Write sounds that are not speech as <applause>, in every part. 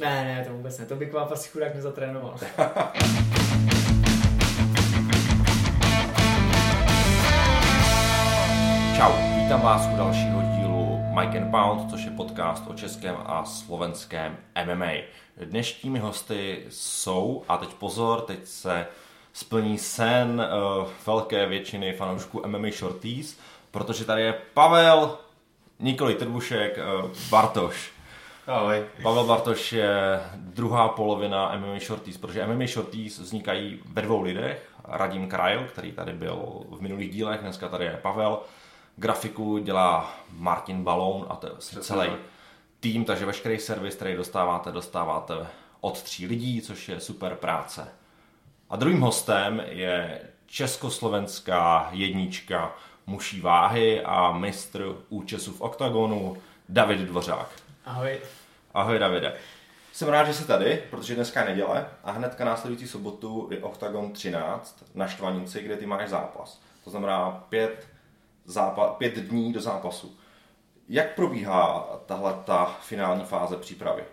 Ne, ne, to vůbec ne. To by Kvápa si chudák nezatrénoval. <laughs> Čau, vítám vás u dalšího dílu Mike and Pound, což je podcast o českém a slovenském MMA. Dnešními hosty jsou, a teď pozor, teď se splní sen uh, velké většiny fanoušků MMA Shorties, protože tady je Pavel, Nikolaj Trbušek, uh, Bartoš. Ahoj. Pavel Bartoš je druhá polovina MMA Shorties, protože MMA Shorties vznikají ve dvou lidech. Radim Krajl, který tady byl v minulých dílech, dneska tady je Pavel. Grafiku dělá Martin Balón a to je celý tým, takže veškerý servis, který dostáváte, dostáváte od tří lidí, což je super práce. A druhým hostem je československá jednička muší váhy a mistr účesu v oktagonu David Dvořák. Ahoj. Ahoj Davide. Jsem rád, že jsi tady, protože dneska je neděle a hnedka následující sobotu je Octagon 13 na Štvanici, kde ty máš zápas. To znamená pět, zápa- pět dní do zápasu. Jak probíhá tahle ta finální fáze přípravy?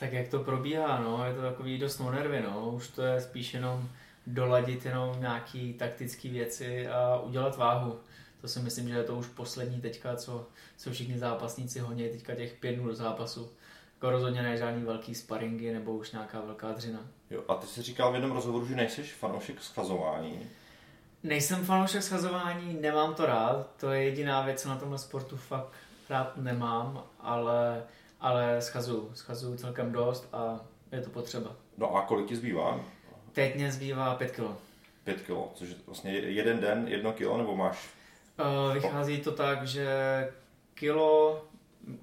Tak jak to probíhá, no, je to takový dost o nervy, no, už to je spíš jenom doladit jenom nějaký taktické věci a udělat váhu. To si myslím, že je to už poslední teďka, co, co všichni zápasníci honí teďka těch pět dnů do zápasu. Jako rozhodně ne žádný velký sparingy nebo už nějaká velká dřina. Jo, a ty jsi říkal v jednom rozhovoru, že nejsi fanoušek schazování. Nejsem fanoušek schazování, nemám to rád, to je jediná věc, co na tomhle sportu fakt rád nemám, ale, ale schazuju, schazuju celkem dost a je to potřeba. No a kolik ti zbývá? Teď mě zbývá 5 kilo. Pět kilo, což je vlastně jeden den, jedno kilo, nebo máš Uh, vychází to tak, že kilo,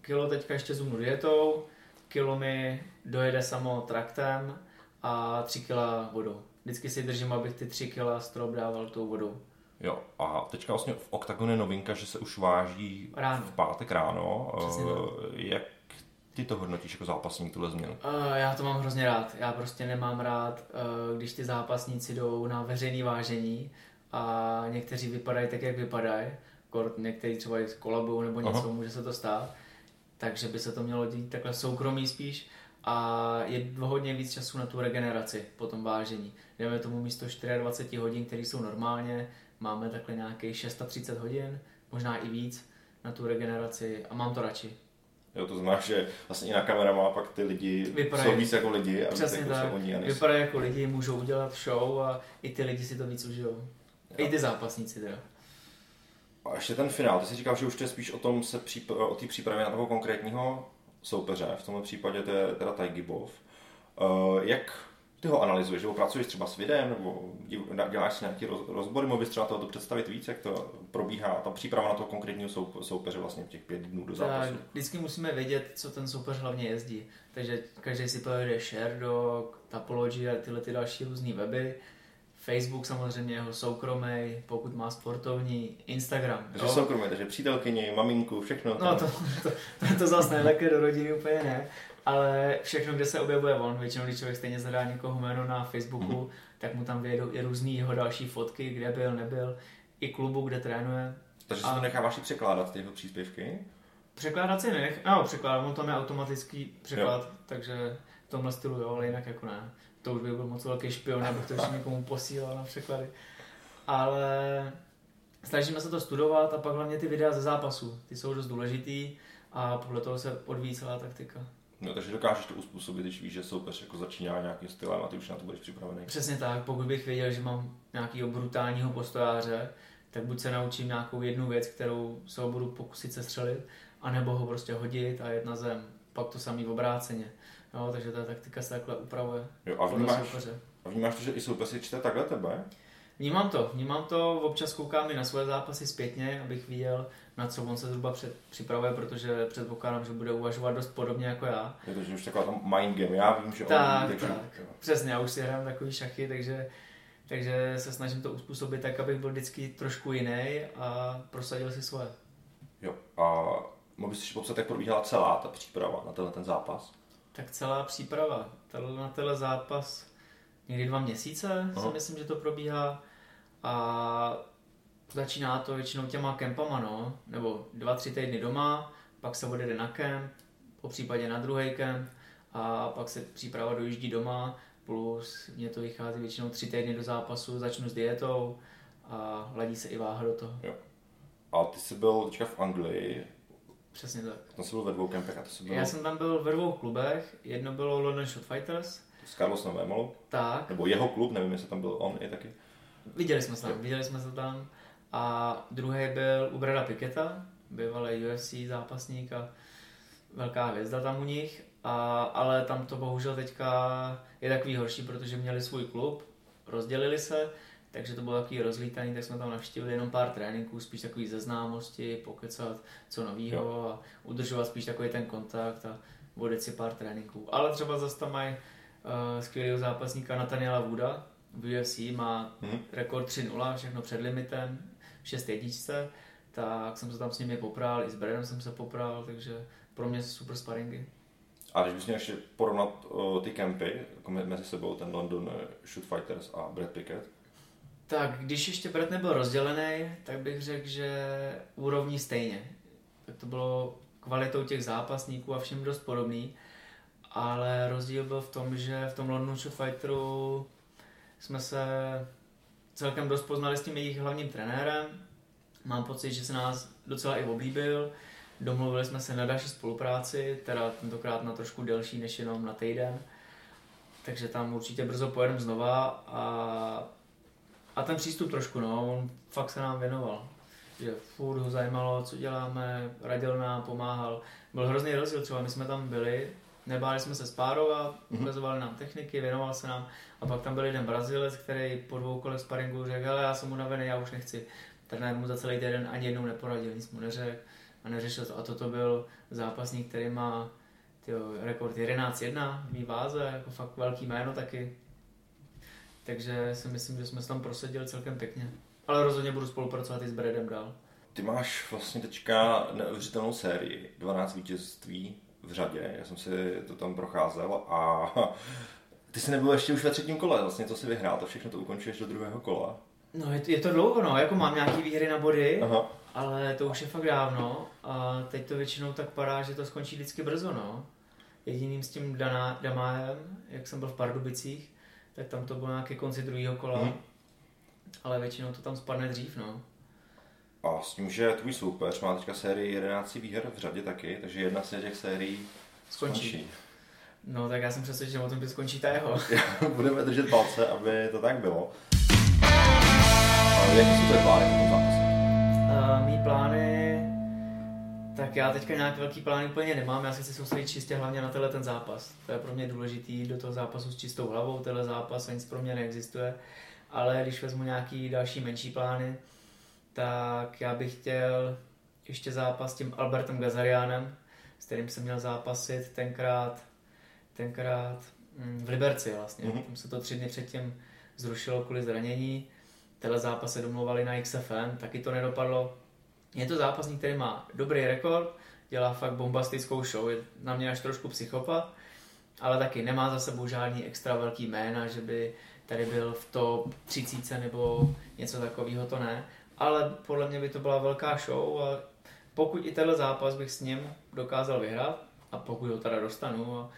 kilo teďka ještě zumnu dietou, kilo mi dojede samo traktem a 3 kila vodou. Vždycky si držím, abych ty 3 kila strop dával tou vodou. Jo, a teďka vlastně v Octagonu je novinka, že se už váží Ráno. v pátek ráno. Přesně Eh, Jak ty to hodnotíš jako zápasník, tuhle změnu? Uh, já to mám hrozně rád. Já prostě nemám rád, uh, když ty zápasníci jdou na veřejné vážení a někteří vypadají tak, jak vypadají. Kort někteří třeba kolabují nebo něco, Aha. může se to stát. Takže by se to mělo dít takhle soukromí spíš. A je hodně víc času na tu regeneraci po tom vážení. Jdeme tomu místo 24 hodin, které jsou normálně, máme takhle nějakých 630 hodin, možná i víc na tu regeneraci a mám to radši. Jo, to znamená, že vlastně i na kamerama pak ty lidi Vypadají. jsou víc jako lidi a víc Přesně jako tak. jsou oni. Vypadají jako lidi, můžou udělat show a i ty lidi si to víc užijou. I ty zápasníci teda. A ještě ten finál, ty jsi říkal, že už to je spíš o tom se příp- o té přípravě na toho konkrétního soupeře, v tomhle případě to je teda Tajgibov. Uh, jak ty ho analyzuješ, nebo pracuješ třeba s videem, nebo děláš si nějaký roz- rozbory, mohl bys třeba to představit víc, jak to probíhá, ta příprava na toho konkrétního sou- soupeře vlastně v těch pět dnů do Tak zápasu. vždycky musíme vědět, co ten soupeř hlavně jezdí. Takže každý si povede Sherdog, Tapology a tyhle ty další různé weby. Facebook samozřejmě jeho soukromý, pokud má sportovní, Instagram. Takže jo. soukromé, takže přítelkyni, maminku, všechno. No tam. to, to, to, to zase nejlépe do rodiny úplně ne, ale všechno, kde se objevuje on, většinou když člověk stejně zadá někoho jméno na Facebooku, Mhm. tak mu tam vyjedou i různý jeho další fotky, kde byl, nebyl, i klubu, kde trénuje. Takže si a- to necháváš i překládat, ty jeho příspěvky? Překládat si nech, no překládám, on tam je automatický překlad, takže v tomhle stylu jo, ale jinak jako ne. To už by byl moc velký špion, abych to ještě někomu posílal na překlady. Ale snažíme se to studovat a pak hlavně ty videa ze zápasu, ty jsou dost důležitý a podle toho se odvíjí celá taktika. No, takže dokážeš to uspůsobit, když víš, že soupeř jako začíná nějakým stylem a ty už na to budeš připravený. Přesně tak, pokud bych věděl, že mám nějakého brutálního postojáře, tak buď se naučím nějakou jednu věc, kterou se ho budu pokusit sestřelit, anebo ho prostě hodit a jet na zem. Pak to samý v obráceně. No, takže ta taktika se takhle upravuje. Jo, a vnímáš, a vnímáš to, že i soupeř si čte takhle tebe? Vnímám to, vnímám to, občas koukám i na svoje zápasy zpětně, abych viděl, na co on se zhruba před, připravuje, protože předpokládám, že bude uvažovat dost podobně jako já. Je to, že už taková tam mind game, já vím, že Tak, on takže... tak. jo. Přesně, já už si hrám takový šachy, takže, takže se snažím to uspůsobit tak, abych byl vždycky trošku jiný a prosadil si svoje. Jo, a mohl bys ještě popsat, jak probíhala celá ta příprava na tenhle ten zápas? Tak celá příprava na tenhle zápas někdy dva měsíce, Aha. si myslím, že to probíhá. A začíná to většinou těma kempama, no, nebo dva, tři týdny doma, pak se odjede na kemp, po případě na druhý kemp a pak se příprava dojíždí doma, plus mě to vychází většinou tři týdny do zápasu, začnu s dietou a ladí se i váha do toho. Jo. A ty jsi byl teďka v Anglii, Přesně tak. tam jsi byl ve dvou kempech a ty jsi byl Já jsem tam byl ve dvou klubech, jedno bylo London Shot Fighters, s Carlosem Vémolou, tak, nebo jeho klub, nevím, jestli tam byl on i taky. viděli jsme se tam, viděli jsme se tam. A druhý byl u Brada Piketa, bývalý UFC zápasník a velká hvězda tam u nich, a, ale tam to bohužel teďka je takový horší, protože měli svůj klub, rozdělili se, takže to bylo takový rozlítaný, tak jsme tam navštívili jenom pár tréninků, spíš takový ze známosti, pokecat co novýho a udržovat spíš takový ten kontakt a vodit si pár tréninků. Ale třeba zase tam mají uh, skvělého zápasníka Nathaniela Wooda v UFC, má Mhm. rekord 3-0, všechno před limitem, 6 jedničce, tak jsem se tam s nimi popral, i s Bradem jsem se popral, takže pro mě super sparingy. A když bys měl ještě porovnat uh, ty kempy jako me- mezi sebou, ten London eh, Shoot Fighters a Brad Pickett, Tak když ještě Brad nebyl rozdělený, tak bych řekl, že úrovní stejně. Tak to bylo kvalitou těch zápasníků a všem dost podobný, ale rozdíl byl v tom, že v tom London Shoot Fighteru jsme se celkem dost poznali s tím jejich hlavním trenérem. Mám pocit, že se nás docela i oblíbil. Domluvili jsme se na další spolupráci, teda tentokrát na trošku delší než jenom na týden. Takže tam určitě brzo pojedeme znova a, a ten přístup trošku, no, on fakt se nám věnoval. Že furt ho zajímalo, co děláme, radil nám, pomáhal. Byl hrozný rozdíl, třeba my jsme tam byli, nebáli jsme se spárovat, Mhm. ukazovali nám techniky, věnoval se nám. A pak tam byl jeden Brazilec, který po dvou kolech sparingu řekl, ale já jsem unavený, já už nechci. Trenér mu za celý týden ani jednou neporadil, nic mu neřekl a neřešil to. A toto byl zápasník, který má tyjo, rekord 11-1 v váze, jako fakt velký jméno taky. Takže si myslím, že jsme se tam prosadili celkem pěkně. Ale rozhodně budu spolupracovat i s Bradem dál. Ty máš vlastně teďka neuvěřitelnou sérii, 12 vítězství v řadě, já jsem si to tam procházel a ty jsi nebyl ještě už ve třetím kole, vlastně to si vyhrál, to všechno to ukončuješ do druhého kola. No je to, je to dlouho, no, jako mám nějaký výhry na body, Aha. ale to už je fakt dávno a teď to většinou tak padá, že to skončí vždycky brzo, no. Jediným s tím Dana, Damájem, jak jsem byl v Pardubicích, tak tam to bylo nějaké konci druhého kola, Mhm. ale většinou to tam spadne dřív, no. A s tím, že tvůj soupeř má teďka sérii 11 výher v řadě taky, takže jedna z těch sérií Skončí. skončí. No tak já jsem přesvědčen o tom, že skončí ta jeho. <laughs> Budeme držet palce, aby to tak bylo. A jaký jsou tvoje plány v tom zápase? Uh, mý plány, tak já teďka nějak velký plány úplně nemám, já se chci soustředit čistě hlavně na tenhle ten zápas. To je pro mě důležitý do toho zápasu s čistou hlavou, tenhle zápas a nic pro mě neexistuje. Ale když vezmu nějaký další menší plány, tak já bych chtěl ještě zápas s tím Albertem Gazarianem, s kterým jsem měl zápasit tenkrát, tenkrát mm, v Liberci vlastně. Mhm. Mm-hmm. Tam se to tři dny předtím zrušilo kvůli zranění. Tenhle zápas se domluvali na XFN, taky to nedopadlo. Je to zápasník, který má dobrý rekord, dělá fakt bombastickou show, je na mě až trošku psychopat, ale taky nemá za sebou žádný extra velký jména, že by tady byl v top 30 nebo něco takového, to ne. Ale podle mě by to byla velká show a pokud i tenhle zápas bych s ním dokázal vyhrát a pokud ho teda dostanu a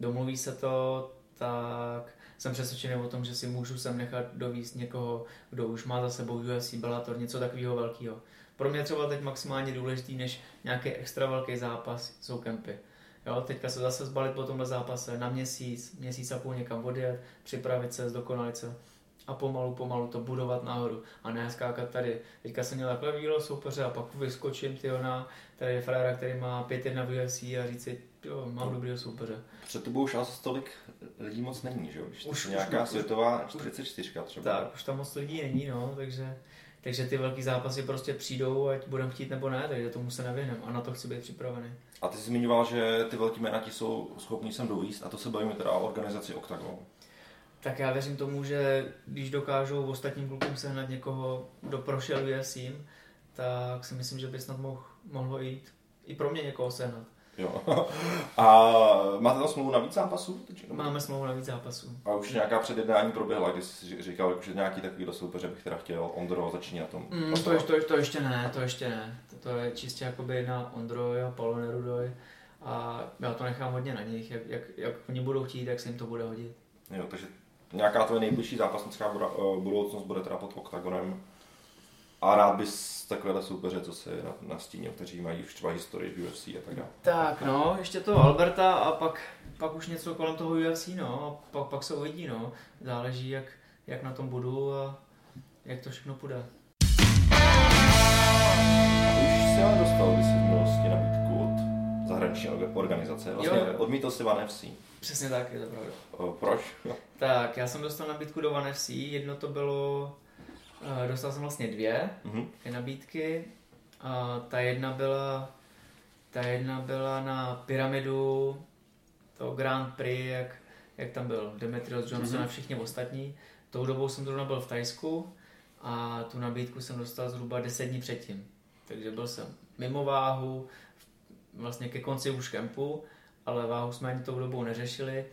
domluví se to, tak jsem přesvědčený o tom, že si můžu sem nechat dovíst někoho, kdo už má za sebou UFC, Bellator, něco takového velkého. Pro mě třeba teď maximálně důležitý, než nějaký extra velký zápas, jsou kempy. Jo, teďka se zase zbalit po tomhle zápase na měsíc, měsíc a půl někam odjet, připravit se, zdokonalit se a pomalu, pomalu to budovat nahoru a ne skákat tady. Teďka jsem měl takhle výlo soupeře a pak vyskočím tyjo, na tady je fréra, který má 5-1 v UFC a říct si, jo, mám dobrýho soupeře. Před tebou už asi tolik lidí moc není, že jo? Už, už nějaká už- světová 44 třeba. Tak, už tam moc lidí není, no, takže, takže ty velký zápasy prostě přijdou, ať budeme chtít nebo ne, takže tomu se nevyhneme a na to chci být připravený. A ty jsi zmiňoval, že ty velký jména ti jsou schopní sem dovíst a to se bavíme teda o organizaci Octagon. Tak já věřím tomu, že když dokážou ostatním klukům sehnat někoho, kdo prošel UFC, tak si myslím, že by snad mohl, mohlo jít i pro mě někoho sehnat. Jo. A máte tam smlouvu na víc zápasů? Máme smlouvu na víc zápasů. A už nějaká předjednání proběhla, když jsi říkal, že nějaký takový soupeře bych teda chtěl, Ondro, začíná na tom. Mm, to, ještě, to, to, ještě ne, to ještě ne. To, to je čistě jakoby na Ondroj a Paulo Nerudoj. a já to nechám hodně na nich, jak, jak, jak oni budou chtít, jak se jim to bude hodit. Jo, takže nějaká tvoje nejbližší zápasnická eh, budoucnost bude teda pod OKTAGONem a rád bys takovéhle soupeře, co se na, nastínil, kteří mají už třeba historii v UFC a tak dále. Tak no, ještě to Alberta a pak, pak už něco kolem toho UFC, no, a pak, pak se uvidí, no. Záleží, jak, jak na tom budu a jak to všechno půjde. Už jsi ale dostal když jsi v minulosti nabídku od zahraniční organizace, vlastně jo. odmítl si One FC. Přesně tak, je to pravda. Proč? Tak, já jsem dostal nabídku do One FC, jedno to bylo dostal jsem vlastně dvě mm-hmm. nabídky. A ta jedna byla ta jedna byla na pyramidu to Grand Prix, jak, jak tam byl Demetrios Johnson mm-hmm. a všichni ostatní. Tou dobou jsem zrovna byl v Tajsku a tu nabídku jsem dostal zhruba 10 dní předtím. Takže byl jsem mimo váhu, vlastně ke konci už kempu, ale váhu jsme ani tou dobou neřešili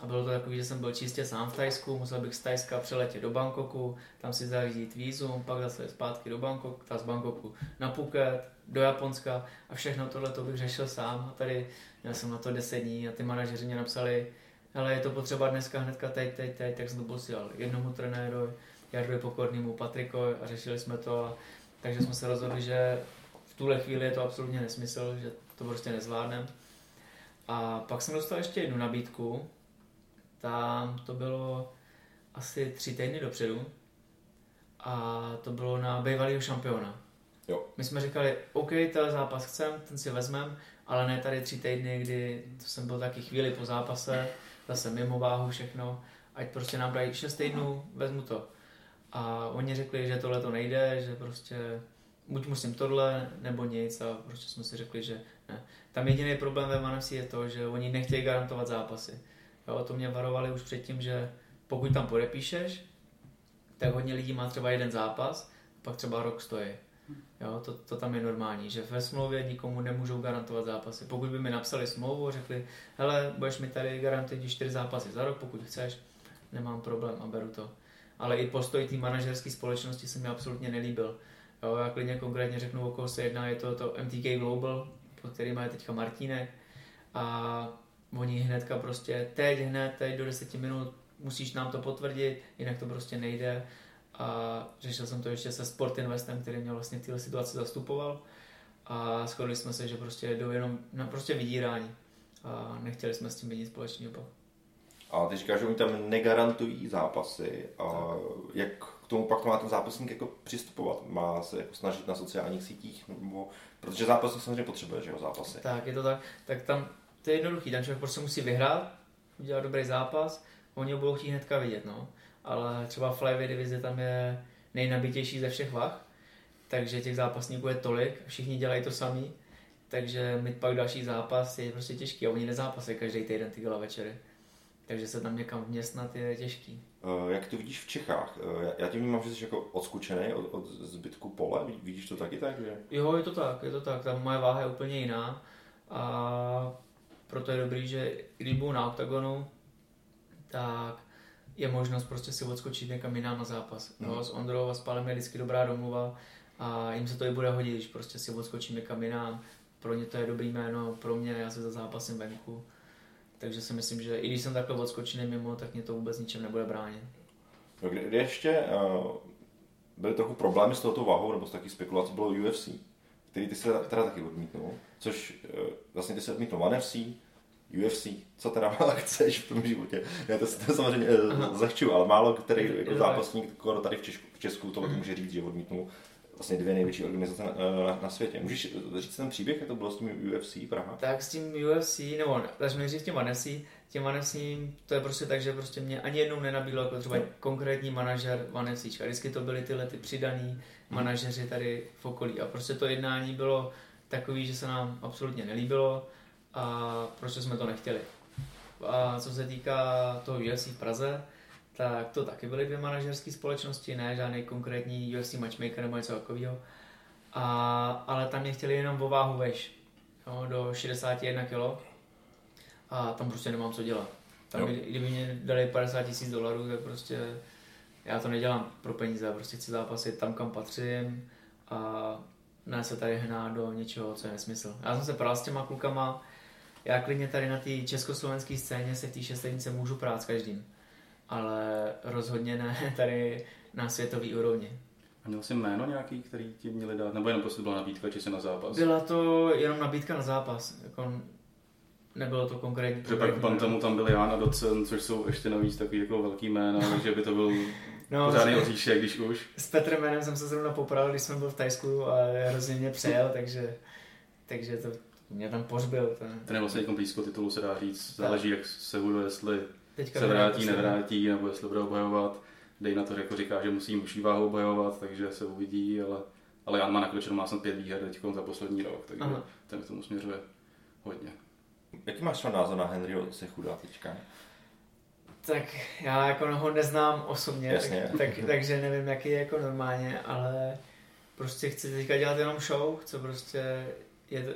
a bylo to takový, že jsem byl čistě sám v Tajsku, musel bych z Tajska přeletět do Bangkoku, tam si zařídit vízum, pak zase zpátky do Bangkoku, ta z Bangkoku na Phuket, do Japonska a všechno tohle to bych řešil sám. A tady měl jsem na to 10 dní a ty manažeři mě napsali, ale je to potřeba dneska hnedka teď, teď, teď, tak jsem to posílal jednomu trenérovi, Jardovi Pokornému, Patrikovi a řešili jsme to. A, takže jsme se rozhodli, že v tuhle chvíli je to absolutně nesmysl, že to prostě nezvládneme. A pak jsem dostal ještě jednu nabídku, tam to bylo asi tři týdny dopředu a to bylo na bývalého šampiona. Jo. My jsme říkali, OK, ten zápas chcem, ten si vezmem, ale ne tady tři týdny, kdy to jsem byl taky chvíli po zápase, zase mimo váhu všechno, ať prostě nám dají šest týdnů, vezmu to. A oni řekli, že tohle to nejde, že prostě buď musím tohle, nebo nic a prostě jsme si řekli, že ne. Tam jediný problém ve Manafsi je to, že oni nechtějí garantovat zápasy. Jo, to mě varovali už předtím, že pokud tam podepíšeš, tak hodně lidí má třeba jeden zápas, pak třeba rok stojí. Jo, to, to tam je normální, že ve smlouvě nikomu nemůžou garantovat zápasy. Pokud by mi napsali smlouvu a řekli, hele, budeš mi tady garantovat čtyři zápasy za rok, pokud chceš, nemám problém a beru to. Ale i postoj té manažerské společnosti se mi absolutně nelíbil. Jo, já klidně konkrétně řeknu, o koho se jedná, je to to MTK Global, pod kterým je teďka Martínek. A oni hnedka prostě teď, hned, teď do deseti minut musíš nám to potvrdit, jinak to prostě nejde. A řešil jsem to ještě se Sport Investem, který mě vlastně v této situaci zastupoval. A shodli jsme se, že prostě jdou jenom na prostě vydírání. A nechtěli jsme s tím mít nic společného. A ty říkáš, že oni tam negarantují zápasy. A jak k tomu pak má ten zápasník jako přistupovat? Má se jako snažit na sociálních sítích? Nebo... Protože zápasy samozřejmě potřebuje, že jo, zápasy. Tak, je to tak. Tak tam to je jednoduchý, ten člověk prostě musí vyhrát, udělat dobrý zápas, oni ho budou chtít hnedka vidět, no. Ale třeba Flyway divizi tam je nejnabitější ze všech vah, takže těch zápasníků je tolik, všichni dělají to samý, takže mít pak další zápas je prostě těžký a oni nezápasí každý týden ty gala večery. Takže se tam někam vměstnat je těžký. Uh, jak to vidíš v Čechách? Uh, já tě vnímám, že jsi jako odskučený od, od zbytku pole. Vidíš to taky tak? Že... Jo, je to tak, je to tak. Tam moje váha je úplně jiná. A proto je dobrý, že když budou na oktagonu, tak je možnost prostě si odskočit někam jinam na zápas. Mm. No, s Ondrou a s Palem je vždycky dobrá domluva a jim se to i bude hodit, když prostě si odskočím někam jinam. Pro ně to je dobrý jméno, pro mě, já se za zápasem venku. Takže si myslím, že i když jsem takhle odskočený mimo, tak mě to vůbec ničem nebude bránit. No, kdy, kdy ještě uh, byly trochu problémy s touto váhou, nebo s taky spekulací, bylo UFC, který ty se teda taky odmítnul, což uh, vlastně ty se odmítnul One FC, UFC, co teda chceš <laughs> v tom životě. Já to, to samozřejmě uh, zahču, ale málo který jako zápasník tady v Česku, v Česku to mm. může říct, že odmítnul vlastně dvě největší organizace na, eh, na, na světě. Můžeš říct ten příběh, jak to bylo s tím UFC Praha? Tak s tím UFC, nebo začnu nejdřív s tím NFC, tím NFC, to je prostě tak, že prostě mě ani jednou nenabídlo jako třeba no. konkrétní manažer v NFC. Vždycky to byly tyhle ty přidaný hmm. manažeři tady v okolí. A prostě to jednání bylo takový, že se nám absolutně nelíbilo a prostě jsme to nechtěli. A co se týká toho UFC v Praze, tak to taky byly dvě manažerské společnosti, ne žádný konkrétní UFC matchmaker nebo něco takového. A, ale tam mě chtěli jenom o váhu veš, jo, do 61 kg a tam prostě nemám co dělat. Tam, jo. kdyby mě dali 50 tisíc dolarů, tak prostě já to nedělám pro peníze, prostě chci zápasit tam, kam patřím a ne se tady hnát do něčeho, co je nesmysl. Já jsem se pral s těma klukama, já klidně tady na té československé scéně se v té šestenice můžu prát s každým, ale rozhodně ne <laughs> tady na světový úrovni. A měl jsi jméno nějaký, který ti měli dát? Nebo jenom prostě byla nabídka, či se na zápas? Byla to jenom nabídka na zápas. Jako nebylo to konkrétní. Protože pak pan tomu tam byl Jan a Docen, což jsou ještě navíc takový jako velký jména, takže by to byl <laughs> no, pořádný oříšek, když už. S Petrem Jménem jsem se zrovna popral, když jsem byl v Tajsku a hrozně mě přejel, takže, takže to mě tam pořbil. Ten, ten je vlastně jako blízko titulu, se dá říct. Záleží, jak se bude, jestli Teďka se vrátí, nevrátí, nebo jestli bude obhajovat. Dej na to jako říká, že musí muší váhu obhajovat, takže se uvidí, ale, ale Jan má nakročeno, má jsem pět výher teď za poslední rok, takže Aha. ten k tomu směřuje hodně. Jaký máš třeba názor na Henryho Sechuda teďka? Tak já jako ho neznám osobně, tak, tak, takže nevím, jaký je jako normálně, ale prostě chci teďka dělat jenom show, co prostě je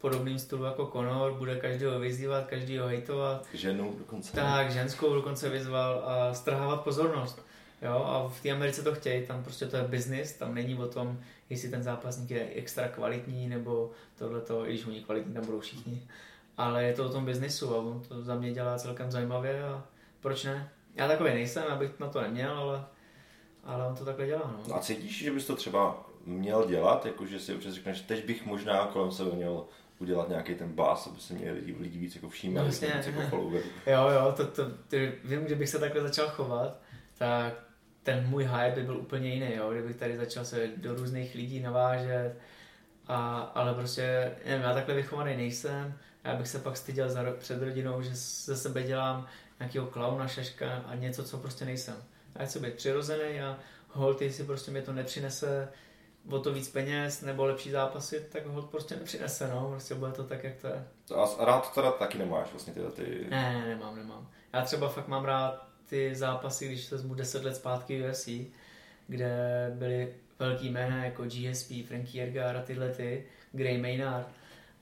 podobným stylu jako Conor, bude každého vyzývat, každého hejtovat. Ženu dokonce. Tak, ženskou dokonce vyzval a strhávat pozornost. Jo, a v té Americe to chtějí, tam prostě to je business, tam není o tom, jestli ten zápasník je extra kvalitní, nebo tohleto, i když oni kvalitní, tam budou všichni. Ale je to o tom biznisu a on to za mě dělá celkem zajímavě a proč ne? Já takový nejsem, abych na to neměl, ale, ale on to takhle dělá. No. A cítíš, že bys to třeba měl dělat, jakože si občas řekneš, teď bych možná kolem sebe měl udělat nějaký ten bás, aby se mě lidi, lidi víc jako všímali, no, víc jako Jo, jo, to, to, to, vím, že bych se takhle začal chovat, tak ten můj hype by byl úplně jiný, jo, kdybych tady začal se do různých lidí navážet, a, ale prostě, nevím, já takhle vychovaný nejsem, já bych se pak styděl za, před rodinou, že ze sebe dělám nějakého klauna, šaška a něco, co prostě nejsem. Já chci být přirozený a hold, jestli prostě mi to nepřinese o to víc peněz nebo lepší zápasy, tak ho prostě nepřinese, no, prostě bude to tak, jak to je. A rád to teda taky nemáš vlastně tyhle ty... Ne, ne, nemám, nemám. Já třeba fakt mám rád ty zápasy, když vezmu 10 let zpátky UFC, kde byly velký jména jako GSP, Frankie Edgar a tyhle ty, Gray Maynard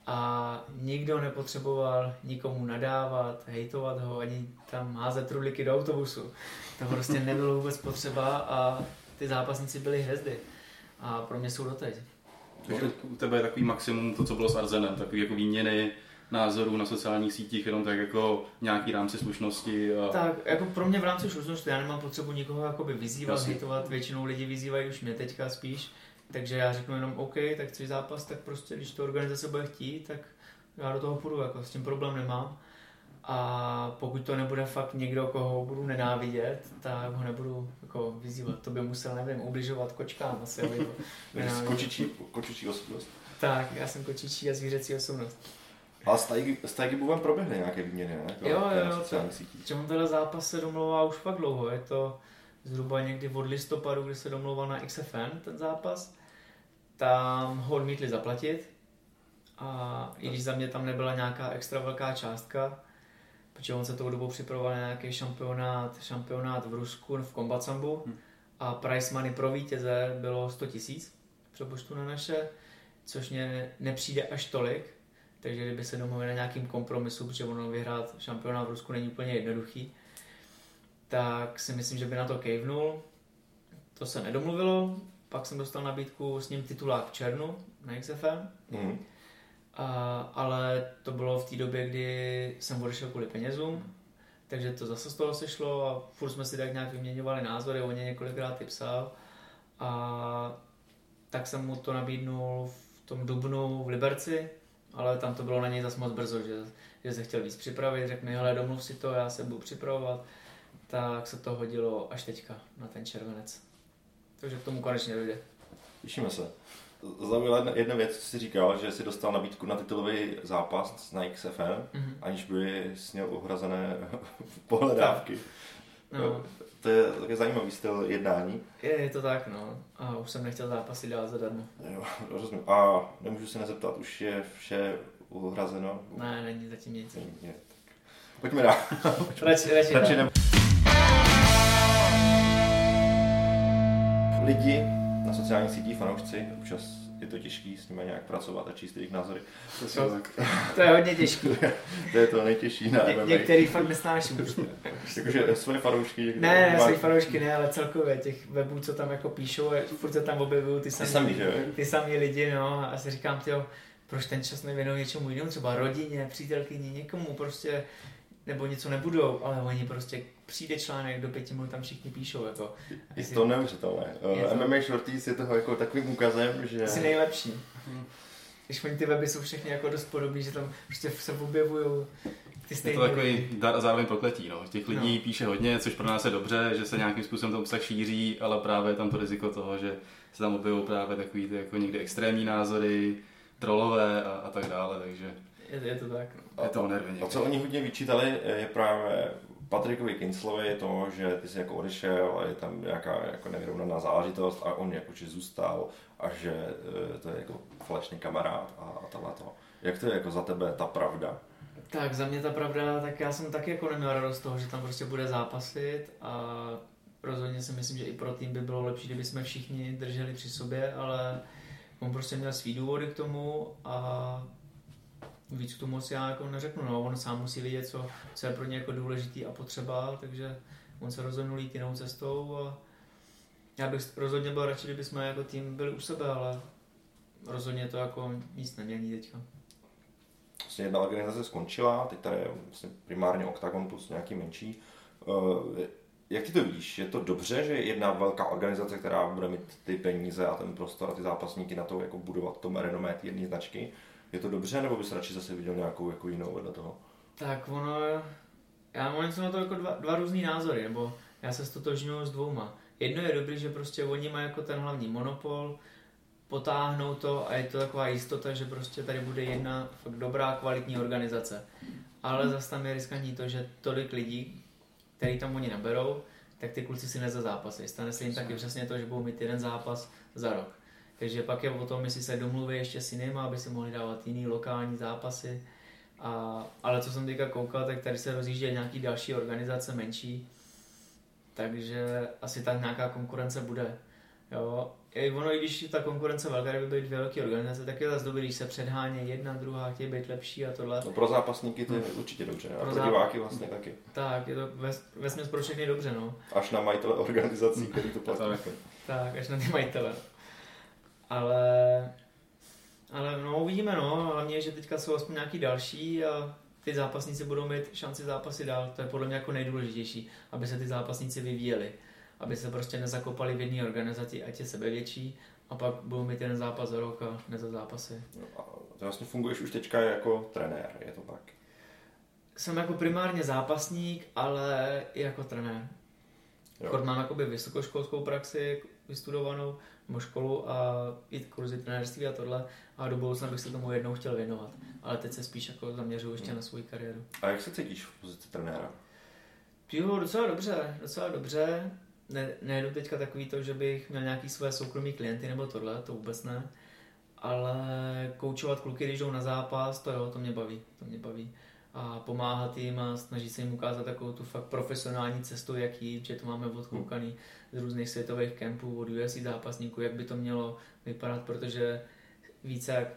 a nikdo nepotřeboval nikomu nadávat, hejtovat ho, ani tam házet truliky do autobusu. To prostě nebylo vůbec potřeba a ty zápasníci byli hvězdy a pro mě jsou doteď. Takže u tebe je takový maximum to, co bylo s Arzenem, takový jako výměny názorů na sociálních sítích, jenom tak jako nějaký rámci slušnosti. A... Tak, jako pro mě v rámci slušnosti, já nemám potřebu nikoho jakoby vyzývat, hejtovat, většinou lidi vyzývají už mě teďka spíš, takže já řeknu jenom OK, tak chceš zápas, tak prostě když to organizace bude chtít, tak já do toho půjdu, jako s tím problém nemám. A pokud to nebude fakt někdo, koho budu nenávidět, tak ho nebudu jako vyzývat. To by musel, nevím, ubližovat kočkám asi. Aby <laughs> kočičí, kočičí osobnost. Tak, já jsem kočičí a zvířecí osobnost. A s Tajgibovem proběhly nějaké výměny, ne? To, jo, jo, jo. Čemu tenhle zápas se domlouvá už fakt dlouho. Je to zhruba někdy od listopadu, kdy se domlouval na XFN ten zápas. Tam ho odmítli zaplatit. A i když za mě tam nebyla nějaká extra velká částka, protože on se tou dobou připravoval na nějaký šampionát, šampionát v Rusku, v Kombatsambu hmm. a price money pro vítěze bylo 100 tisíc přepočtu na naše, což mě nepřijde až tolik, takže kdyby se domluvili na nějakým kompromisu, protože ono vyhrát šampionát v Rusku není úplně jednoduchý, tak si myslím, že by na to kejvnul. To se nedomluvilo, pak jsem dostal nabídku s ním titulák v černu na XFM. Mm. A, ale to bylo v té době, kdy jsem odešel kvůli penězům, takže to zase z toho sešlo a furt jsme si tak nějak vyměňovali názory, o ně několikrát psal a tak jsem mu to nabídnul v tom Dubnu v Liberci, ale tam to bylo na něj zase moc brzo, že, že se chtěl víc připravit, řekl mi, hele, domluv si to, já se budu připravovat, tak se to hodilo až teďka na ten červenec. Takže k tomu konečně dojde. Těšíme se. Zaujala jedna, jedna věc, co jsi říkal, že jsi dostal nabídku na titulový zápas na XFM, mm-hmm. aniž by měl uhrazené <laughs> pohledávky. No. To je také zajímavý styl jednání. Je, je to tak, no. A už jsem nechtěl zápasy dál zadarmo. Jo, rozumím. A nemůžu se nezeptat, už je vše uhrazeno? Ne, není zatím nic. Není, je, tak. Pojďme dál. <laughs> radši, radši, radši Lidi na sociálních sítích, fanoušci, občas je to těžký s nimi nějak pracovat a číst jejich názory. To, to, to je hodně těžký. <laughs> to je to nejtěžší na Ně, Některý fakt nesnáším. Jakože svoje fanoušky. Ne, ne, svoje fanoušky ne, ale celkově těch webů, co tam jako píšou, furt se tam objevují ty samý, ty samý, ty samý lidi, no, a si říkám, tyjo, proč ten čas nevěnují něčemu jinému, třeba rodině, přítelkyni, někomu prostě, nebo něco nebudou, ale oni prostě přijde článek, do pěti minut tam všichni píšou. Jako, je to neuvěřitelné. Je to... MMA Shorties je toho jako takovým ukazem, že... Jsi nejlepší. Hmm. Když oni ty weby jsou všechny jako dost podobný, že tam prostě se objevují ty je to takový dar a zároveň prokletí. No. Těch lidí no. píše hodně, což pro nás je dobře, že se nějakým způsobem to obsah šíří, ale právě je tam to riziko toho, že se tam objevují právě takový ty jako někdy extrémní názory, trolové a, a tak dále, takže... Je, je to tak. No. Je to nervy. A co oni hodně vyčítali, je právě Patrikovi Kinslovi je to, že ty jsi jako odešel a je tam nějaká jako nevyrovnaná záležitost a on jako že zůstal a že e, to je jako falešný kamarád a, a tohle to. Jak to je jako za tebe ta pravda? Tak za mě ta pravda, tak já jsem taky jako neměl radost z toho, že tam prostě bude zápasit a rozhodně si myslím, že i pro tým by bylo lepší, kdyby jsme všichni drželi při sobě, ale on prostě měl svý důvody k tomu a víc k tomu si já jako neřeknu, no, on sám musí vidět, co, co je pro ně jako důležitý a potřeba, takže on se rozhodnul jít jinou cestou a já bych rozhodně byl radši, kdyby jsme jako tým byli u sebe, ale rozhodně to jako nic nemění teďka. Vlastně jedna organizace skončila, teď tady je vlastně primárně Octagon plus nějaký menší. Eh, jak ty to víš? Je to dobře, že jedna velká organizace, která bude mít ty peníze a ten prostor a ty zápasníky na to jako budovat to renomé jedné značky, je to dobře, nebo bys radši zase viděl nějakou jako jinou vedle toho? Tak ono, já mám něco na to jako dva, dva různý názory, nebo já se stotožňuji s dvouma. Jedno je dobrý, že prostě oni mají jako ten hlavní monopol, potáhnou to a je to taková jistota, že prostě tady bude jedna fakt dobrá, kvalitní organizace. Ale zase tam je riskantní to, že tolik lidí, který tam oni naberou, tak ty kluci si zápasy. Stane se jim taky přesně to, že budou mít jeden zápas za rok. Takže pak je o tom, jestli se domluví ještě s jinýma, aby si mohli dávat jiný lokální zápasy. A, ale co jsem teďka koukal, tak tady se rozjíždí nějaký další organizace menší, takže asi tak nějaká konkurence bude. Jo. I ono, i když ta konkurence velká, kdyby být dvě velké organizace, tak je zase dobrý, když se předháně jedna, druhá, chtějí být lepší a tohle. No pro zápasníky to je hmm. určitě dobře, a pro, pro diváky vlastně taky. Tak, je to ve, ve pro všechny dobře, no. Až na majitele organizací, který to platí. tak, tak, až na ty majitele ale, ale no uvidíme no, hlavně, že teďka jsou aspoň nějaký další a ty zápasníci budou mít šanci zápasy dál, to je podle mě jako nejdůležitější, aby se ty zápasníci vyvíjeli, aby se prostě nezakopali v jedné organizaci, ať je sebevětší a pak budou mít jeden zápas za rok a ne za zápasy. No a vlastně funguješ už teďka jako trenér, je to tak? Jsem jako primárně zápasník, ale i jako trenér. Jo. mám jakoby vysokoškolskou praxi vystudovanou, nebo školu a jít kurzy trenérství a tohle a do budoucna bych se tomu jednou chtěl věnovat. Ale teď se spíš jako zaměřuju ještě hmm. na svou kariéru. A jak se cítíš v pozici trenéra? Jo, docela dobře, docela dobře. Ne, nejedu teďka takový to, že bych měl nějaký své soukromí klienty nebo tohle, to vůbec ne. Ale koučovat kluky, když jdou na zápas, to jo, to mě baví, to mě baví a pomáhat jim a snažit se jim ukázat takovou tu fakt profesionální cestu, jak jít, že to máme odkoukaný z různých světových kempů, od UFC zápasníků, jak by to mělo vypadat, protože více jak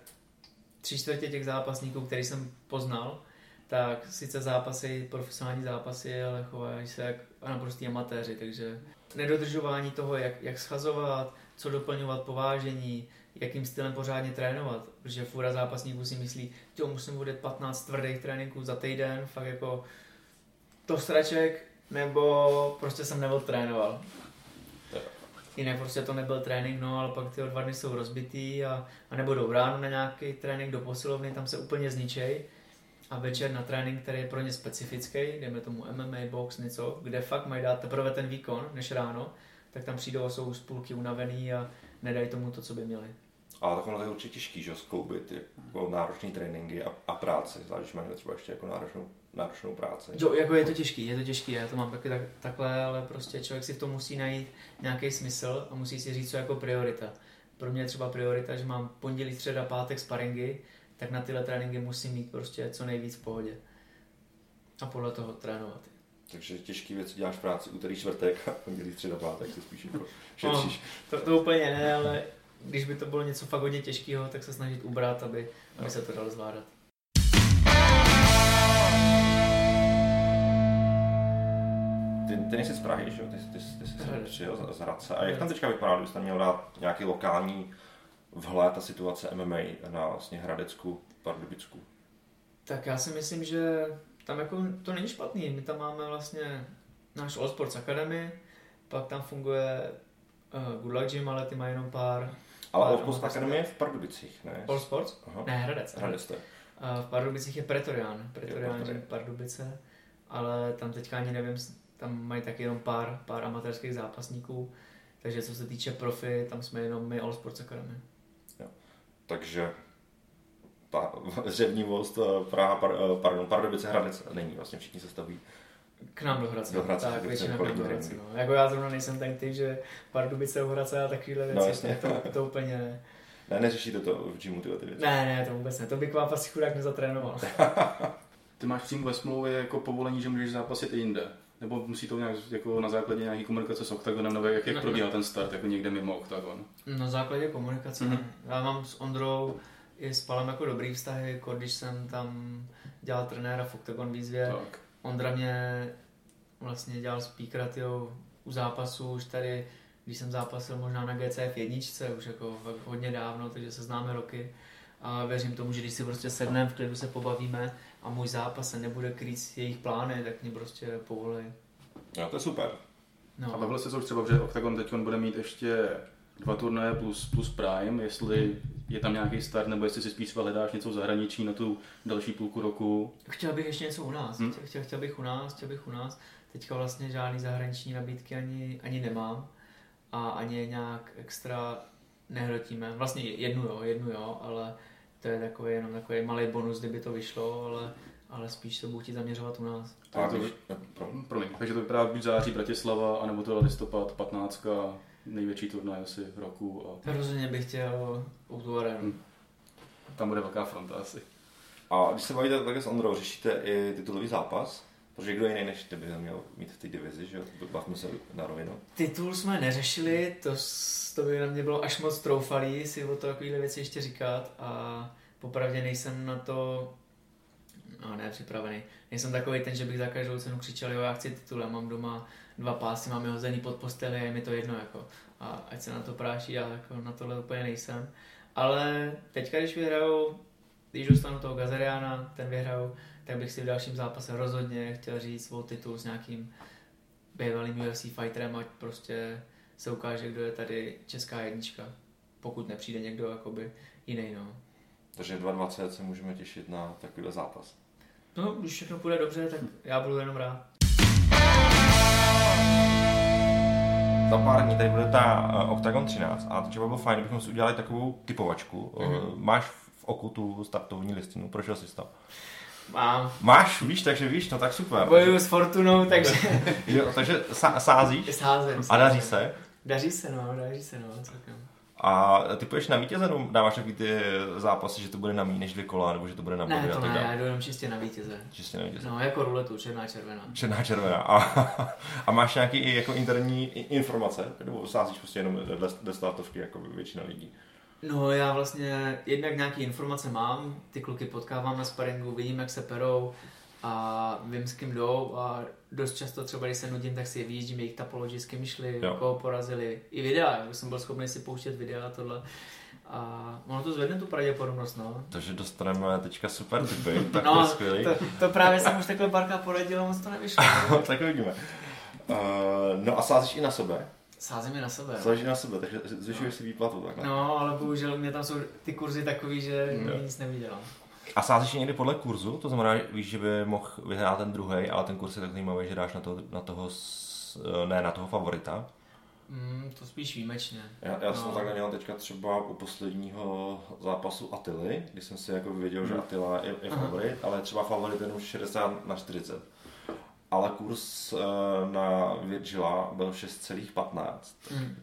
tři čtvrtě těch zápasníků, který jsem poznal, tak sice zápasy, profesionální zápasy, ale chovají se jak naprostý amatéři, takže nedodržování toho, jak, jak schazovat, co doplňovat povážení, jakým stylem pořádně trénovat, protože fura zápasníků si myslí, že musím bude 15 tvrdých tréninků za týden, fakt jako to straček, nebo prostě jsem neodtrénoval. Jinak prostě to nebyl trénink, no, ale pak ty dva dny jsou rozbitý a, a nebudou ráno na nějaký trénink do posilovny, tam se úplně zničej a večer na trénink, který je pro ně specifický, dejme tomu MMA, box, něco, kde fakt mají dát teprve ten výkon, než ráno, tak tam přijdou a jsou z půlky unavený a nedají tomu to, co by měli. Ale tak ono to je určitě těžký, že skloubit jako náročné tréninky a, a práci, zvlášť máš třeba ještě jako náročnou, náročnou práci. Jo, jako je to těžký, je to těžký, já to mám taky tak, takhle, ale prostě člověk si v tom musí najít nějaký smysl a musí si říct, co jako priorita. Pro mě je třeba priorita, že mám pondělí, středa, pátek sparingy, tak na tyhle tréninky musím mít prostě co nejvíc v pohodě. A podle toho trénovat. Takže těžký věci děláš v práci úterý, čtvrtek a pondělí, středa, pátek si spíš jako šetříš. No, to, to úplně ne, ale když by to bylo něco fakt hodně těžkého, tak se snažit ubrat, aby, aby no. se to dalo zvládat. Ty, ty nejsi z Prahy, že jo? Ty, ty, ty, jsi přijel z, z Hradce. A jak tam teďka vypadá, kdybyste měl dát nějaký lokální vhled a situace MMA na vlastně Hradecku, Pardubicku? Tak já si myslím, že tam jako to není špatný. My tam máme vlastně náš All Sports Academy, pak tam funguje uh, Good Luck Gym, ale ty mají jenom pár... Ale All Sports Academy je v Pardubicích, ne? All Sports? Aha. Ne, Hradec. Hradec to je. Uh, v Pardubicích je Pretorian, Pretorian Gym Pardubice, ale tam teďka ani nevím, tam mají taky jenom pár, pár amatérských zápasníků, takže co se týče profi, tam jsme jenom my All Sports Academy. Jo. Takže pa, Řevnivost, eh, Praha, par, eh, pardon, Pardubice, Hradec není, vlastně všichni se staví k nám do Hradce. Do Hradce tak, většina k nám do Hradce. No. Jako já zrovna nejsem ten typ, že Pardubice, Hradce a takovéhle no, věci, no, to, to úplně ne. Ne, neřešíte to v gymu tyhle ty věci? Ne, ne, to vůbec ne. To by k vám asi chudák nezatrénoval. <laughs> Ty máš přímo ve smlouvě jako povolení, že můžeš zápasit i jinde? Nebo musí to nějak jako na základě nějaké komunikace s OKTAGONem, nebo jak, jak probíhá ten start, jako někde mimo OKTAGON? Na základě komunikace. Mm-hmm. Já mám s Ondrou i s Palem jako dobrý vztahy, jako když jsem tam dělal trenéra v OKTAGON výzvě. Tak. Ondra mě vlastně dělal speakera tyjo, u zápasu už tady, když jsem zápasil možná na GCF jedničce, už jako hodně dávno, takže se známe roky. A věřím tomu, že když si prostě sedneme, v klidu se pobavíme a můj zápas se nebude krýt jejich plány, tak mě prostě povolej. No, to je super. No. A bavili se už třeba, že Octagon teď bude mít ještě dva turnaje plus, plus Prime, jestli je tam nějaký start, nebo jestli si spíš hledáš něco v zahraničí na tu další půlku roku. Chtěl bych ještě něco u nás, hmm? chtěl, chtěl, bych u nás, chtěl bych u nás. Teďka vlastně žádný zahraniční nabídky ani, ani nemám a ani nějak extra nehrotíme. Vlastně jednu jo, jednu jo, ale to je takový jenom takový malý bonus, kdyby to vyšlo, ale, ale spíš se budu chtít zaměřovat u nás. A to, promiň, takže to vypadá být září Bratislava, anebo to listopad 15 největší turnaj asi v roku. A... Rozhodně bych chtěl arenu. Hmm. Tam bude velká fronta asi. A když se bavíte takhle s Ondrou, řešíte i titulový zápas? Protože kdo jiný než ty by měl mít v té divizi, že jo? Bavme se na rovinu. Titul jsme neřešili, to, to by na mě bylo až moc troufalý si o to takovéhle věci ještě říkat a popravdě nejsem na to no ne, připravený. Nejsem takový ten, že bych za každou cenu křičel, jo, já chci titul, já mám doma dva pásy, mám hozený pod posteli a je mi to jedno, jako. A ať se na to práší, já jako na tohle úplně nejsem. Ale teďka, když vyhrajou, když dostanu toho Gazariana, ten vyhrajou, tak bych si v dalším zápase rozhodně chtěl říct svou titul s nějakým bývalým UFC fighterem, ať prostě se ukáže, kdo je tady česká jednička, pokud nepřijde někdo jakoby jiný. No. Takže 22 se můžeme těšit na takovýhle zápas. No, když všechno půjde dobře, tak já budu jenom rád. Za pár dní tady bude ta uh, Octagon 13 a třeba bylo fajn, kdybychom si udělali takovou typovačku. Mm-hmm. Máš v oku tu startovní listinu, prošel jsi to? Mám. Máš, víš, takže víš, no tak super. Bojuju s Fortunou, takže... <laughs> jo, takže sázíš? Sázem. A daří se? Daří se, no, daří se, no, celkem. A ty půjdeš na vítěze, nebo dáváš takový ty zápasy, že to bude na méně než dvě kola, nebo že to bude na body? Ne, to ne, já jdu jenom čistě na vítěze. Čistě na vítěze. No, jako ruletu, černá, červená. Černá, červená. A, <laughs> a máš nějaký jako interní informace? Nebo sázíš prostě jenom do startovky, jako většina lidí? No já vlastně jednak nějaké informace mám, ty kluky potkávám na sparingu, vidím, jak se perou a vím, s kým jdou a dost často třeba, když se nudím, tak si vyjíždím jejich tapology, s kým šli, jo. koho porazili. I videa, jak jsem byl schopný si pouštět videa a tohle. A ono to zvedne tu pravděpodobnost, no. Takže dostaneme teďka super typy, <laughs> tak no, to je skvělý. To, to, právě jsem už takhle barka poradil, moc to nevyšlo. <laughs> tak uvidíme. Uh, no a sázíš i na sebe? Sázím je na sebe. Sázíš na sebe, takže zvyšuješ no. si výplatu takhle. No, ale bohužel mě tam jsou ty kurzy takový, že no. nic nevydělám. A sázíš někdy podle kurzu? To znamená, víš, že by mohl vyhrát ten druhý, ale ten kurz je tak zajímavý, že dáš na, to, na toho, ne, na toho favorita. Mm, to spíš výjimečně. Já, já no. jsem takhle měl teďka třeba u posledního zápasu Atily, kdy jsem si jako věděl, že hmm. Atila je, je favorit, Aha. ale třeba favorit jenom 60 na 40. Ale kurz uh, na Virgila byl 6,15. Mm.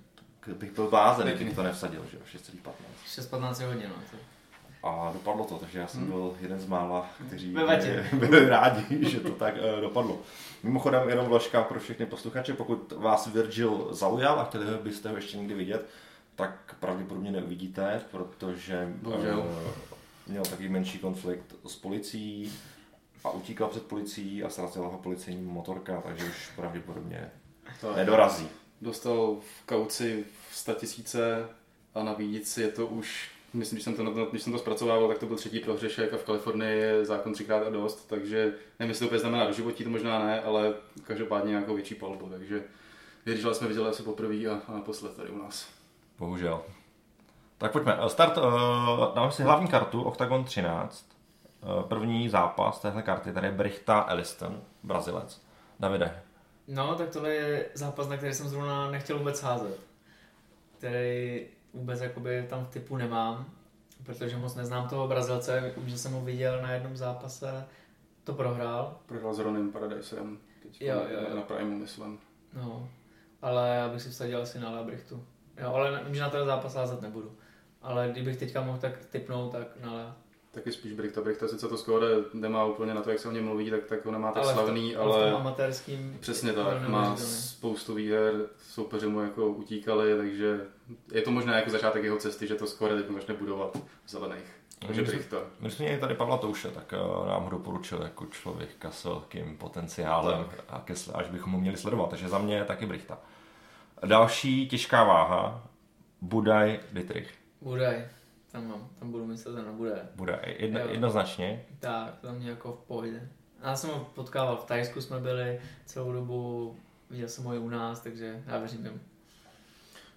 Bych byl bázen, kdybych to nevsadil, že 6,15. 6,15 je hodně, no. To... A dopadlo to, takže já jsem hmm. byl jeden z mála, kteří byli rádi, <laughs> že to tak uh, dopadlo. Mimochodem jenom vložka pro všechny posluchače, pokud vás Virgil zaujal a chtěli byste ho ještě někdy vidět, tak pravděpodobně neuvidíte, protože uh, měl takový menší konflikt s policií a utíkal před policií a srazila ho policejní motorka, takže už pravděpodobně to nedorazí. Dostal v kauci 100 tisíce a navíc je to už, myslím, když jsem to, když jsem to zpracovával, tak to byl třetí prohřešek a v Kalifornii je zákon třikrát a dost, takže nevím, jestli to úplně znamená do životí, to možná ne, ale každopádně nějakou větší palbu, takže věřila jsme viděli asi poprvé a, a naposled tady u nás. Bohužel. Tak pojďme. Start, uh, dáme si hlavní kartu, Octagon 13. Uh, první zápas téhle karty, tady je Brichta Elliston, Brazilec. Davide. No, tak tohle je zápas, na který jsem zrovna nechtěl vůbec házet. Který vůbec jakoby tam v typu nemám, protože moc neznám toho Brazilce, vím, že jsem ho viděl na jednom zápase, to prohrál. Prohrál s Ronem Paradisem, teď jo, jo. na Primu, myslím. No, ale já bych si vsadil asi na Labrichtu. Jo, ale že na ten zápas házet nebudu. Ale kdybych teďka mohl tak typnout, tak na Lea. Taky spíš Brichta. Brichta sice to skóre nemá úplně na to, jak se o něm mluví, tak, tak ho nemá tak ale slavný, v tom, ale... V amatérským Přesně tak, má spoustu výher, soupeři mu jako utíkali, takže je to možná jako začátek jeho cesty, že to skóre teď začne budovat v zelených. Takže Brichta. My jsme měli tady Pavla Touše, tak uh, nám ho doporučil jako člověk s velkým potenciálem tak. a kesle, až bychom ho měli sledovat, takže za mě taky Brichta. Další těžká váha, Budaj Dietrich. Budaj, tam mám, tam budu myslet na Budaj. Budaj, Jedno, jednoznačně. Tak, to mě jako v pohodě. Já jsem ho potkával v Tajsku, jsme byli celou dobu, viděl jsem ho i u nás, takže já věřím jim.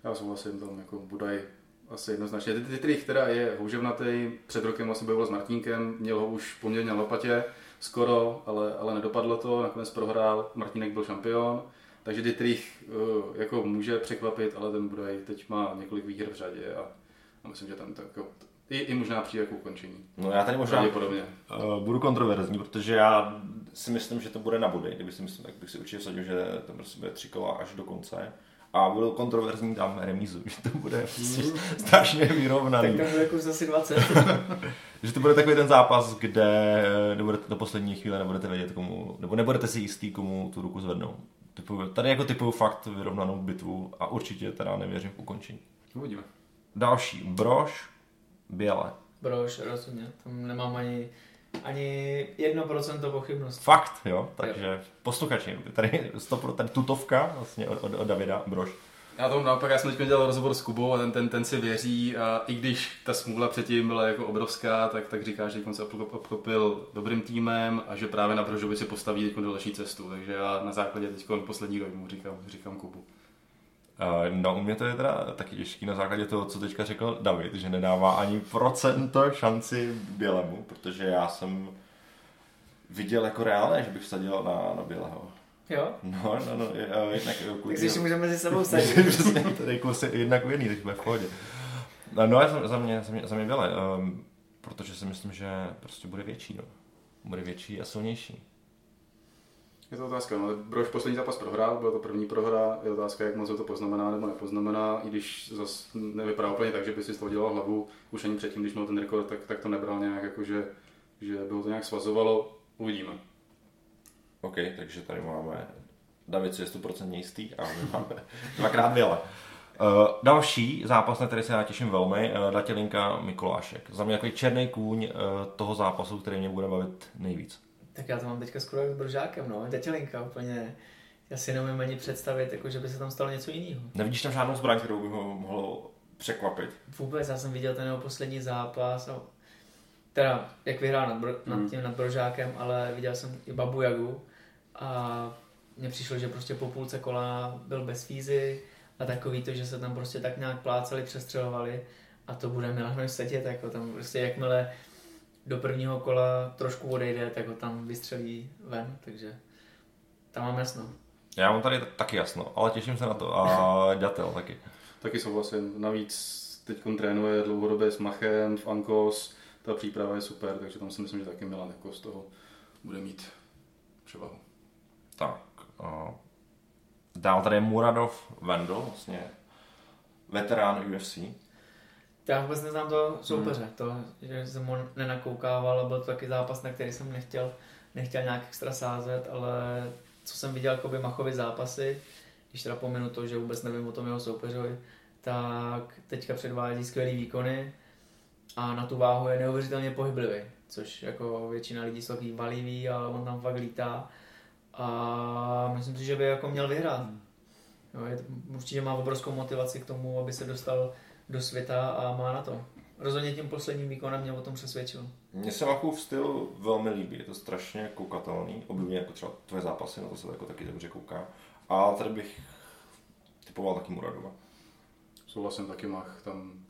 Já souhlasím tam, jako Budaj asi jednoznačně. Dietrich teda je houževnatý, před rokem vlastně bojoval s Martínkem, měl ho už poměrně na lopatě, skoro, ale, ale nedopadlo to, nakonec prohrál, Martínek byl šampion. Takže Dietrich uh, jako může překvapit, ale ten bude teď má několik výher v řadě a, a myslím, že tam tak jako, i, i možná přijde jako ukončení. No já tady možná uh, budu kontroverzní, protože já si myslím, že to bude na body. Kdyby si myslím, tak bych si určitě sadil, že to prostě bude tři kola až do konce. A budu kontroverzní, dám remízu, že to bude prostě <laughs> strašně vyrovnaný. Tak to bude kurz asi 20. že to bude takový ten zápas, kde nebudete do poslední chvíle nebudete vědět komu, nebo nebudete si jistý, komu tu ruku zvednou. Typuju, tady jako typuju fakt vyrovnanou bitvu a určitě teda nevěřím v ukončení. Uvidíme. Další, Brož, Běle. Brož, rozhodně. Tam nemám ani, ani jedno procento pochybnost. Fakt, jo? Takže jo. posluchači, tady, 100%, tady tutovka vlastně od, od, od Davida Brož. Já tomu naopak, já jsem teď dělal rozhovor s Kubou a ten, ten, ten si věří a i když ta smůla předtím byla jako obrovská, tak, tak říká, že se obklopil dobrým týmem a že právě na Brožovi si postaví teď další cestu. Takže já na základě teď poslední dojmu říkám, říkám Kubu. No, u mě to je teda taky těžký na základě toho, co teďka řekl David, že nedává ani procento šanci Bělemu, protože já jsem viděl jako reálné, že bych vsadil na, na Běleho. Jo? No, no, no, uh, jednak kvůli... Takže si můžeme mezi <laughs> sebou sadit. Přesně, tady kluci jednak v jedný, tak jsme v pohodě. No, no za, za, mě, za mě, za mě byla, um, protože si myslím, že prostě bude větší, no. Bude větší a silnější. Je to otázka, no, Brož poslední zápas prohrál, byla to první prohra, je otázka, jak moc to poznamená nebo nepoznamená, i když zase nevypadá úplně tak, že by si z toho dělal hlavu, už ani předtím, když měl ten rekord, tak, tak to nebral nějak jako, že, že by ho to nějak svazovalo, uvidíme. OK, takže tady máme David je 100% jistý a my máme <laughs> dvakrát věle. Uh, další zápas, na který se já těším velmi, uh, Datělinka Mikulášek. Za mě takový černý kůň uh, toho zápasu, který mě bude bavit nejvíc. Tak já to mám teďka skoro jak s Brožákem, no. Datělinka úplně. Já si neumím ani představit, jako, že by se tam stalo něco jiného. Nevidíš tam žádnou zbraň, kterou by ho mohlo překvapit? Vůbec, já jsem viděl ten jeho poslední zápas a teda jak vyhrál nad, bro, mm. nad tím nad Brožákem, ale viděl jsem i Babu Jagu, a mně přišlo, že prostě po půlce kola byl bez fízy a takový to, že se tam prostě tak nějak plácali, přestřelovali a to bude Milanovi sedět, jako tam prostě jakmile do prvního kola trošku odejde, tak ho tam vystřelí ven, takže tam mám jasno. Já mám tady taky jasno, ale těším se na to a <laughs> ďatel taky. Taky souhlasím, navíc teď trénuje dlouhodobě s Machem v Ankos, ta příprava je super, takže tam si myslím, že taky Milan jako z toho bude mít převahu. Tak. Uh, dál tady je Muradov Vendel, vlastně veterán UFC. Já vůbec neznám to soupeře, hmm. to, že jsem ho nenakoukával, byl to taky zápas, na který jsem nechtěl, nechtěl nějak extra sázet, ale co jsem viděl jako by Machovy zápasy, když teda pominu to, že vůbec nevím o tom jeho soupeřovi, tak teďka předvádí skvělý výkony a na tu váhu je neuvěřitelně pohyblivý, což jako většina lidí jsou takový valivý, ale on tam fakt lítá a myslím si, že by jako měl vyhrát. Jo, je, určitě má obrovskou motivaci k tomu, aby se dostal do světa a má na to. Rozhodně tím posledním výkonem mě o tom přesvědčil. Mně se Makův styl velmi líbí, je to strašně koukatelný, obdobně jako třeba tvoje zápasy, na to se jako taky dobře kouká. A tady bych typoval taky Muradova. Souhlasím taky Mach, tam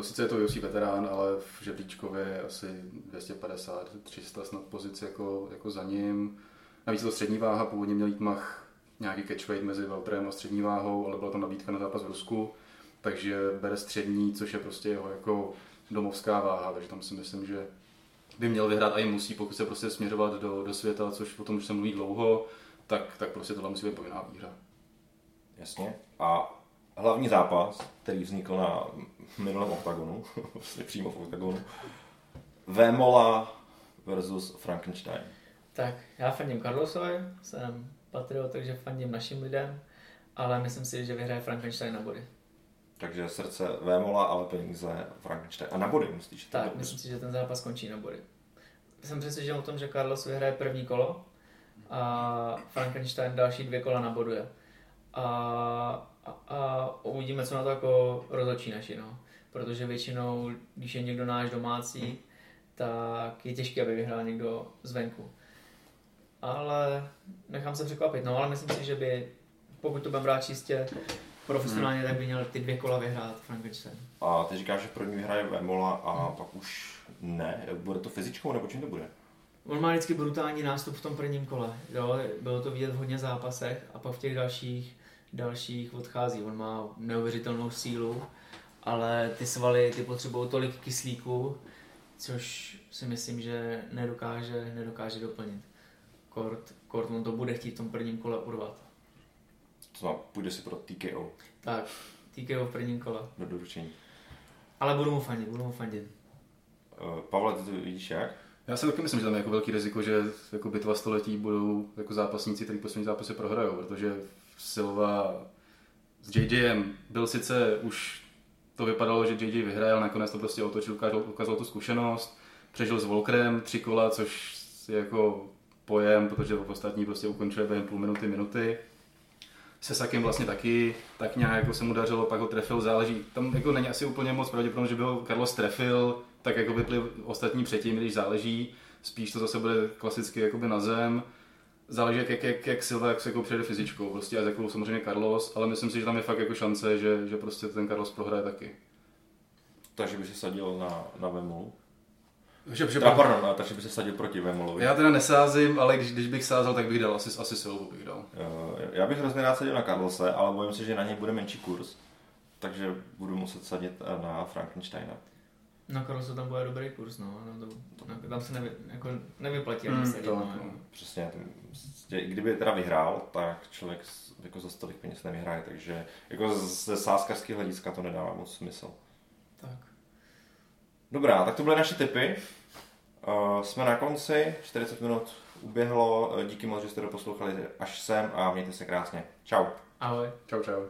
Sice je to UFC veterán, ale v žebříčkově je asi 250, 300 snad pozic jako, jako za ním. Navíc to střední váha, původně měl jít Mach nějaký catchweight mezi Valtrem a střední váhou, ale byla tam nabídka na zápas v Rusku, takže bere střední, což je prostě jeho jako domovská váha, takže tam si myslím, že by měl vyhrát a i musí, pokud se prostě směřovat do, do světa, což o tom už se mluví dlouho, tak, tak prostě tohle musí být povinná výhra. Jasně. A hlavní zápas, který vznikl na minulém oktagonu, <laughs> vlastně přímo v oktagonu, Vémola versus Frankenstein. Tak, já fandím Carlosovi, jsem patriot, takže fandím našim lidem, ale myslím si, že vyhraje Frankenstein na body. Takže srdce Vémola, ale peníze Frankenstein. A na body myslíš? Tak, myslím si, že ten zápas končí na body. Jsem přesvědčen o tom, že Carlos vyhraje první kolo a Frankenstein další dvě kola naboduje. A, a, a uvidíme, co na to jako rozhodčí naši, no. Protože většinou, když je někdo náš domácí, tak je těžké, aby vyhrál někdo zvenku. Ale nechám se překvapit, no ale myslím si, že by, pokud to budeme brát čistě profesionálně, tak by měl ty dvě kola vyhrát Frankenstein. A ty říkáš, že první vyhraje Vemola a hmm. pak už ne. Bude to fyzičkou nebo čím to bude? On má vždycky brutální nástup v tom prvním kole. Jo? Bylo to vidět v hodně zápasech a pak v těch dalších, dalších odchází. On má neuvěřitelnou sílu, ale ty svaly ty potřebují tolik kyslíku, což si myslím, že nedokáže, nedokáže doplnit. Kort, Kort on to bude chtít v tom prvním kole urvat. To půjde si pro TKO. Tak, TKO v prvním kole. Do doručení. Ale budu mu fandit, budu mu fandit. Uh, Pavle, ty to vidíš jak? Já si taky myslím, že tam je jako velký riziko, že jako bitva století budou jako zápasníci, kteří poslední zápasy prohrajou, protože Silva s JJem byl sice už to vypadalo, že JJ vyhraje, ale nakonec to prostě otočil, ukázal, ukázal tu zkušenost, přežil s Volkrem tři kola, což je jako pojem, protože v ostatní prostě ukončuje během půl minuty, minuty. Se Sakem vlastně taky tak nějak jako se mu dařilo, pak ho trefil, záleží. Tam jako není asi úplně moc pravděpodobně, že by ho Carlos trefil, tak jako vypli ostatní předtím, když záleží. Spíš to zase bude klasicky jakoby na zem. Záleží, jak, jak, jak, jak Silva jak se jako přijede fyzičkou, prostě a jakou samozřejmě Carlos, ale myslím si, že tam je fakt jako šance, že, že prostě ten Carlos prohraje taky. Takže by se sadil na, na Vemolu? Že, že teda, pardon, no, takže by se sadil proti Vemolovi. Já teda nesázím, ale když, když bych sázel, tak bych dal asi, asi Silvu bych dal. Já bych hrozně rád sadil na Carlose, ale bojím se, že na něj bude menší kurz. Takže budu muset sadit eh, na Frankensteina. Na Carlose tam bude dobrý kurz, no. no to, no, tam se nevy, jako nevyplatí hmm, sadit, to, no. no. Přesně, kdyby teda vyhrál, tak člověk jako za stolik peněz nevyhraje, takže jako ze sáskarského hlediska to nedává moc smysl. Tak. Dobrá, tak to byly naše tipy. Uh, jsme na konci, 40 minut uběhlo, eh, díky moc, že jste doposlouchali až sem a mějte se krásně. Čau. Ahoj. Čau, čau.